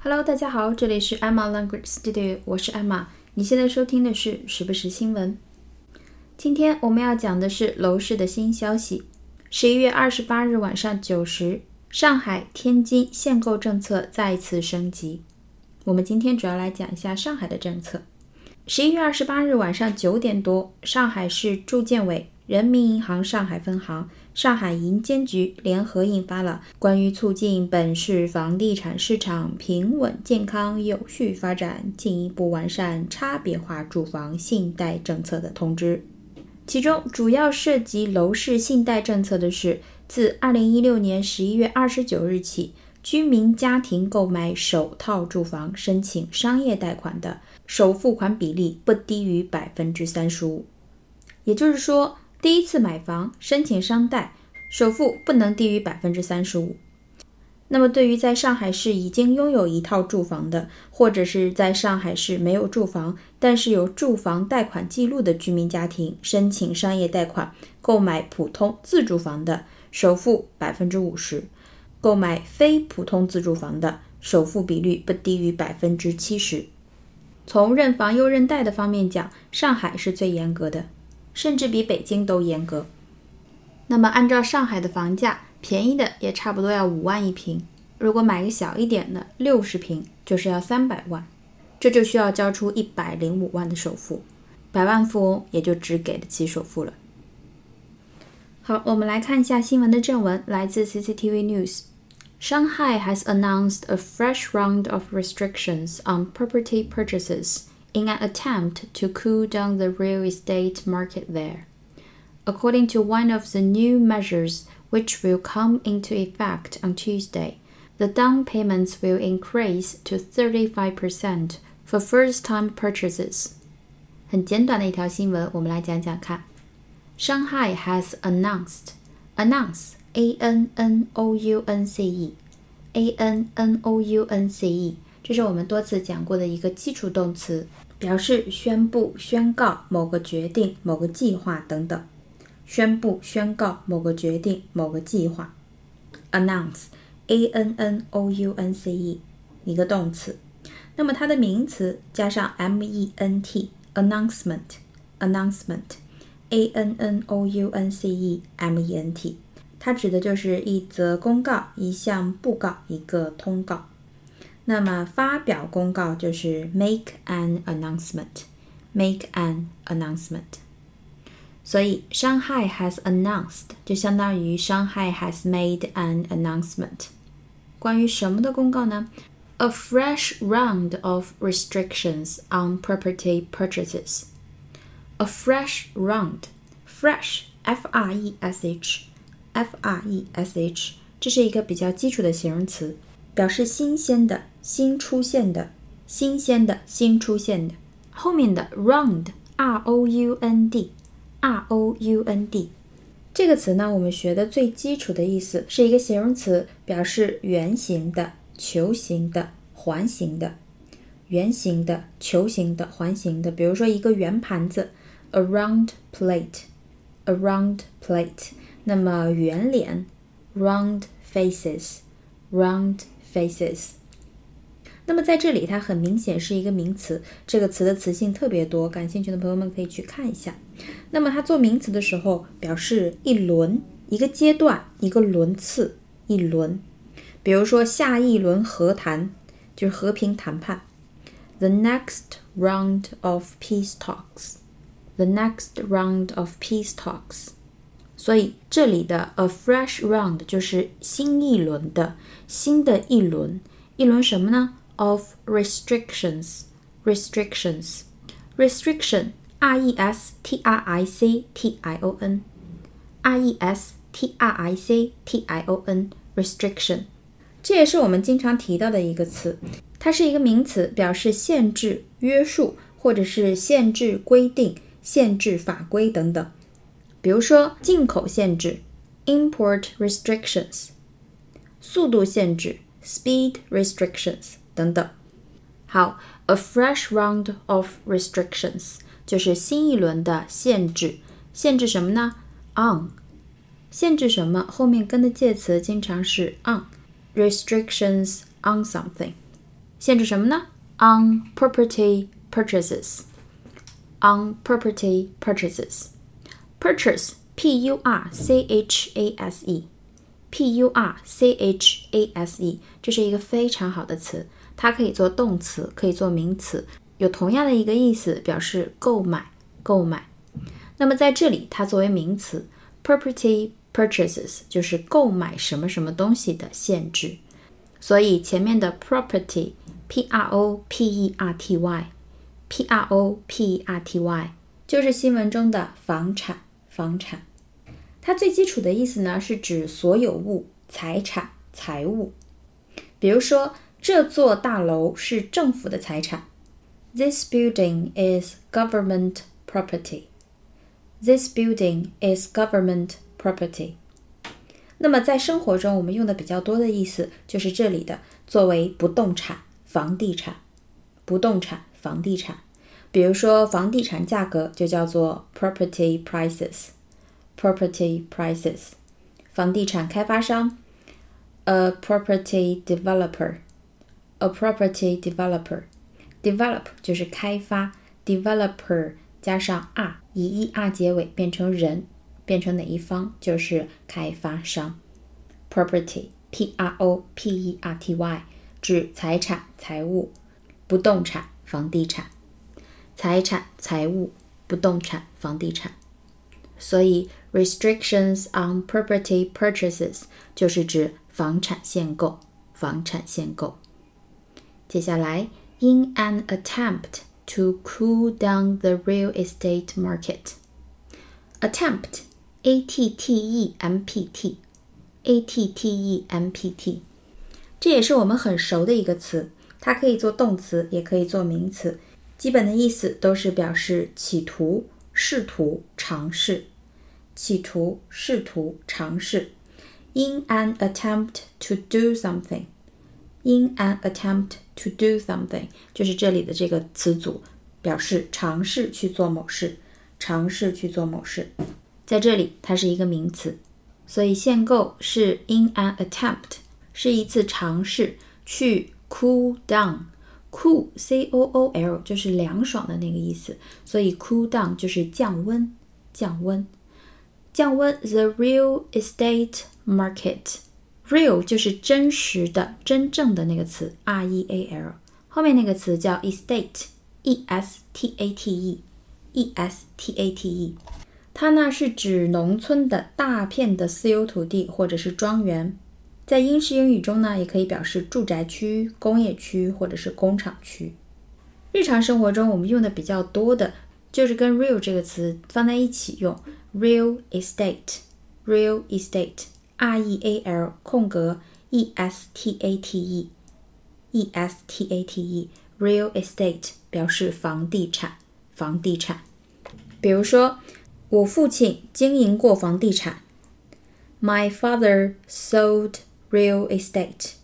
Hello，大家好，这里是 Emma Language Studio，我是 Emma。你现在收听的是时不时新闻。今天我们要讲的是楼市的新消息。十一月二十八日晚上九时，上海、天津限购政策再次升级。我们今天主要来讲一下上海的政策。十一月二十八日晚上九点多，上海市住建委、人民银行上海分行、上海银监局联合印发了关于促进本市房地产市场平稳、健康、有序发展，进一步完善差别化住房信贷政策的通知。其中主要涉及楼市信贷政策的是，自二零一六年十一月二十九日起。居民家庭购买首套住房申请商业贷款的首付款比例不低于百分之三十五，也就是说，第一次买房申请商贷首付不能低于百分之三十五。那么，对于在上海市已经拥有一套住房的，或者是在上海市没有住房但是有住房贷款记录的居民家庭申请商业贷款购买普通自住房的首付百分之五十。购买非普通自住房的首付比率不低于百分之七十。从认房又认贷的方面讲，上海是最严格的，甚至比北京都严格。那么按照上海的房价，便宜的也差不多要五万一平，如果买个小一点的六十平，就是要三百万，这就需要交出一百零五万的首付，百万富翁也就只给得起首付了。好，我们来看一下新闻的正文，来自 CCTV News。Shanghai has announced a fresh round of restrictions on property purchases in an attempt to cool down the real estate market there. According to one of the new measures, which will come into effect on Tuesday, the down payments will increase to 35% for first time purchases. 很简短的一条新闻，我们来讲讲看。Shanghai has announced announce a n n o u n c e a n n o u n c e，这是我们多次讲过的一个基础动词， 表示宣布、宣告某个决定、某个计划等等。宣布、宣告某个决定、某个计划。announce a n n o u n c e 一个动词，那么它的名词加上 m e n t announcement announcement。a n n o u n c e m e n t，它指的就是一则公告、一项布告、一个通告。那么发表公告就是 make an announcement，make an announcement。所以 Shanghai has announced 就相当于 Shanghai has made an announcement。关于什么的公告呢？A fresh round of restrictions on property purchases。a fresh round, fresh f r e s h f r e s h，这是一个比较基础的形容词，表示新鲜的、 新出现的、新鲜的、新出现的。后面的 round r o u n d r o u n d 这个词呢，我们学的最基础的意思是一个形容词，表示圆形的、球形的、环形的。圆形的、球形的、环形的，比如说一个圆盘子。a round plate, a round plate。那么圆脸，round faces, round faces。那么在这里，它很明显是一个名词，这个词的词性特别多，感兴趣的朋友们可以去看一下。那么它做名词的时候，表示一轮、一个阶段、一个轮次、一轮。比如说下一轮和谈就是和平谈判，the next round of peace talks。the next round of peace talks。所以这里的 a fresh round 就是新一轮的新的一轮，一轮什么呢 ？of restrictions restrictions restriction r e s t r i c t i o n r e s t r i c t i o n restriction，这也是我们经常提到的一个词，它是一个名词，表示限制、约束或者是限制、规定。限制法规等等，比如说进口限制 （import restrictions）、速度限制 （speed restrictions） 等等。好，a fresh round of restrictions 就是新一轮的限制。限制什么呢？on，限制什么？后面跟的介词经常是 on。restrictions on something。 限制什么呢？On property purchases. On property purchases. Purchase, P-U-R-C-H-A-S-E. 这是一个非常好的词，它可以做动词，可以做名词，有同样的一个意思，表示购买，购买。那么在这里，它作为名词，property purchases 就是购买什么什么东西的限制。所以前面的 property，P-R-O-P-E-R-T-Y，P-R-O-P-E-R-T-Y 就是新闻中的房产，房产。它最基础的意思呢，是指所有物、财产、财物。比如说，这座大楼是政府的财产。This building is government property. This building is government property. 那么在生活中，我们用的比较多的意思就是这里的作为不动产、房地产、不动产、房地产。比如说，房地产价格就叫做 property prices。Property prices，房地产开发商，a property developer，a property developer，develop 就是开发，developer 加上 r 以 e r 结尾变成人，变成哪一方就是开发商，property p r o p e r t y 指财产财物，不动产房地产，财产财物不动产房地产。所以 ，restrictions on property purchases 就是指房产限购，房产限购。接下来，in an attempt to cool down the real estate market，attempt，a t t e m p t，a t t e m p t，这也是我们很熟的一个词，它可以做动词，也可以做名词，基本的意思都是表示企图。试图尝试， 企图试图尝试。In an attempt to do something. In an attempt to do something，就是这里的这个词组，表示尝试去做某事，尝试去做某事。在这里，它是一个名词，所以限购是 in an attempt，是一次尝试去 cool down。Cool, C O O L 就是凉爽的那个意思，所以 cool down 就是降温，降温，降温。The real estate market, real 就是真实的、真正的那个词，R E A L，后面那个词叫 estate, E S T A T E, E S T A T E，它呢是指农村的大片的私有土地或者是庄园。在英式英语中呢，也可以表示住宅区、工业区或者是工厂区。日常生活中我们用的比较多的就是跟 real 这个词放在一起用 ，real estate，real estate，r e a l 空格 e s t a t e，e s t a t e，real estate 表示房地产，房地产。比如说，我父亲经营过房地产，My father sold。Real estate.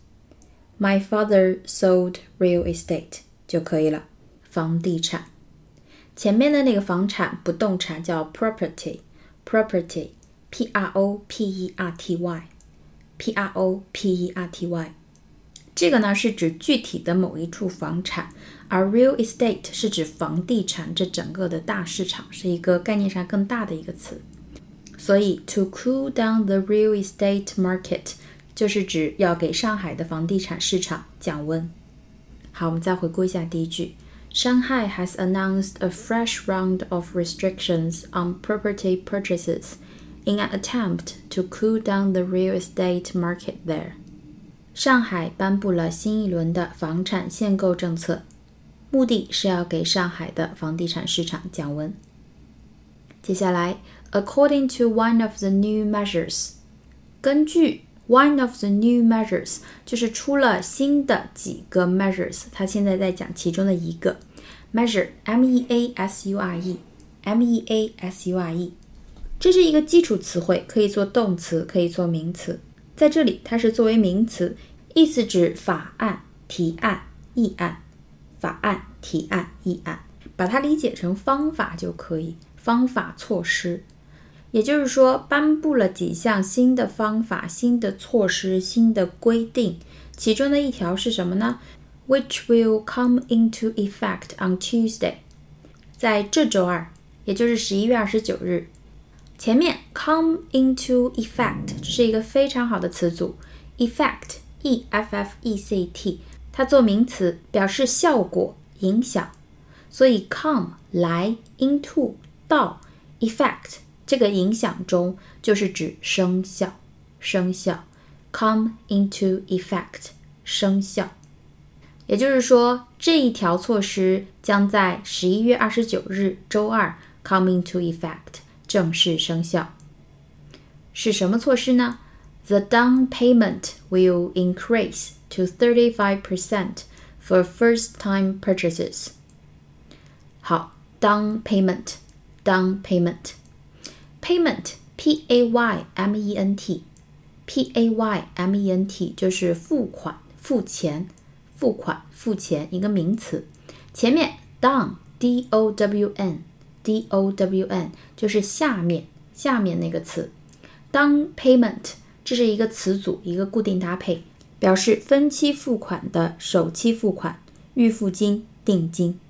My father sold real estate 就可以了。房地产，前面的那个房产、不动产叫 property pro p e r t y pro p e r t y 这个呢是指具体的某一处房产而 real estate 是指房地产这整个的大市场是一个概念上更大的一个词。所以 to cool down the real estate market 就是指要给上海的房地产市场降温。好我们再回顾一下第一句。：Shanghai has announced a fresh round of restrictions on property purchases in an attempt to cool down the real estate market there。上海颁布了新一轮的房产限购政策，目的是要给上海的房地产市场降温。接下来，According to one of the new measures，根据 One of the new measures 就是出了新的几个 measures，它现在在讲其中的一个 measure，m e a s u r e，m e a s u r e，这是一个基础词汇，可以做动词，可以做名词。在这里，它是作为名词，意思指法案、提案、议案。法案、提案、议案，把它理解成方法就可以，方法、措施。也就是说，颁布了几项新的方法、新的措施、新的规定，其中的一条是什么呢 which will come into effect on Tuesday，在这周二，也就是十一月二十九日。前面 come into effect 是一个非常好的词组，effect e f f e c t，它做名词表示效果、影响，所以 come 来 into 到 effect 这个影响中，就是指生效，生效 come into effect 生效。也就是说，这一条措施将在十一月二十九日周二 come into effect。正式生效是什么措施呢？The down payment will increase to 35% for first-time purchases. 好，down payment，down payment，payment P a y m e n t p a y m e n t p a y m e n t 就是付款、付钱、付款、付钱一个名词，前面 down d o w n d o w n 就是下面下面那个词，down payment 这是一个词组，一个固定搭配，表示分期付款的首期付款、预付金、定金。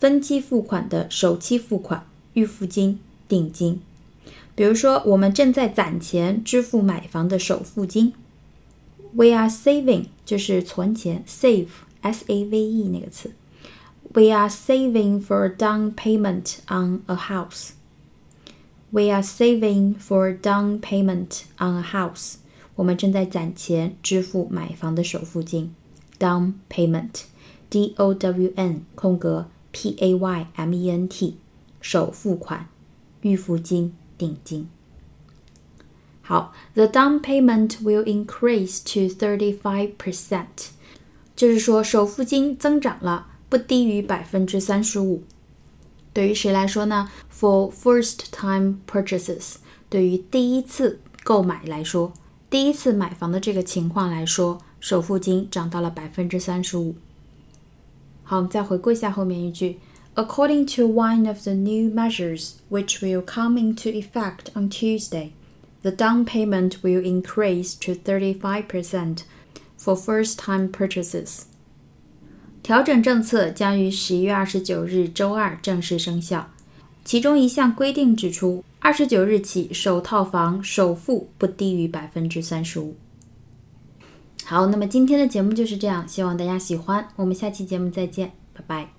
分期付款的首期付款、预付金、定金。比如说，我们正在攒钱支付买房的首付金。We are saving 就是存钱，save s a v e 那个词。We are saving for a down payment on a house. We are saving for a down payment on a house. 我们正在攒钱支付买房的首付金。Down payment, D O W N 空格 P A Y M E N T 首付款、预付金、定金。好，The down payment will increase to thirty-five percent，就是说首付金增长了。不低于百分之三十五。对于谁来说呢？For first-time purchases，对于第一次购买来说，第一次买房的这个情况来说，首付金涨到了百分之三十五。好，我们再回顾一下后面一句 ：According to one of the new measures which will come into effect on Tuesday, the down payment will increase to thirty-five percent for first-time purchases. 调整政策将于十一月二十九日周二正式生效。其中一项规定指出，二十九日起，首套房首付不低于百分之三十五。好，那么今天的节目就是这样，希望大家喜欢。我们下期节目再见，拜拜。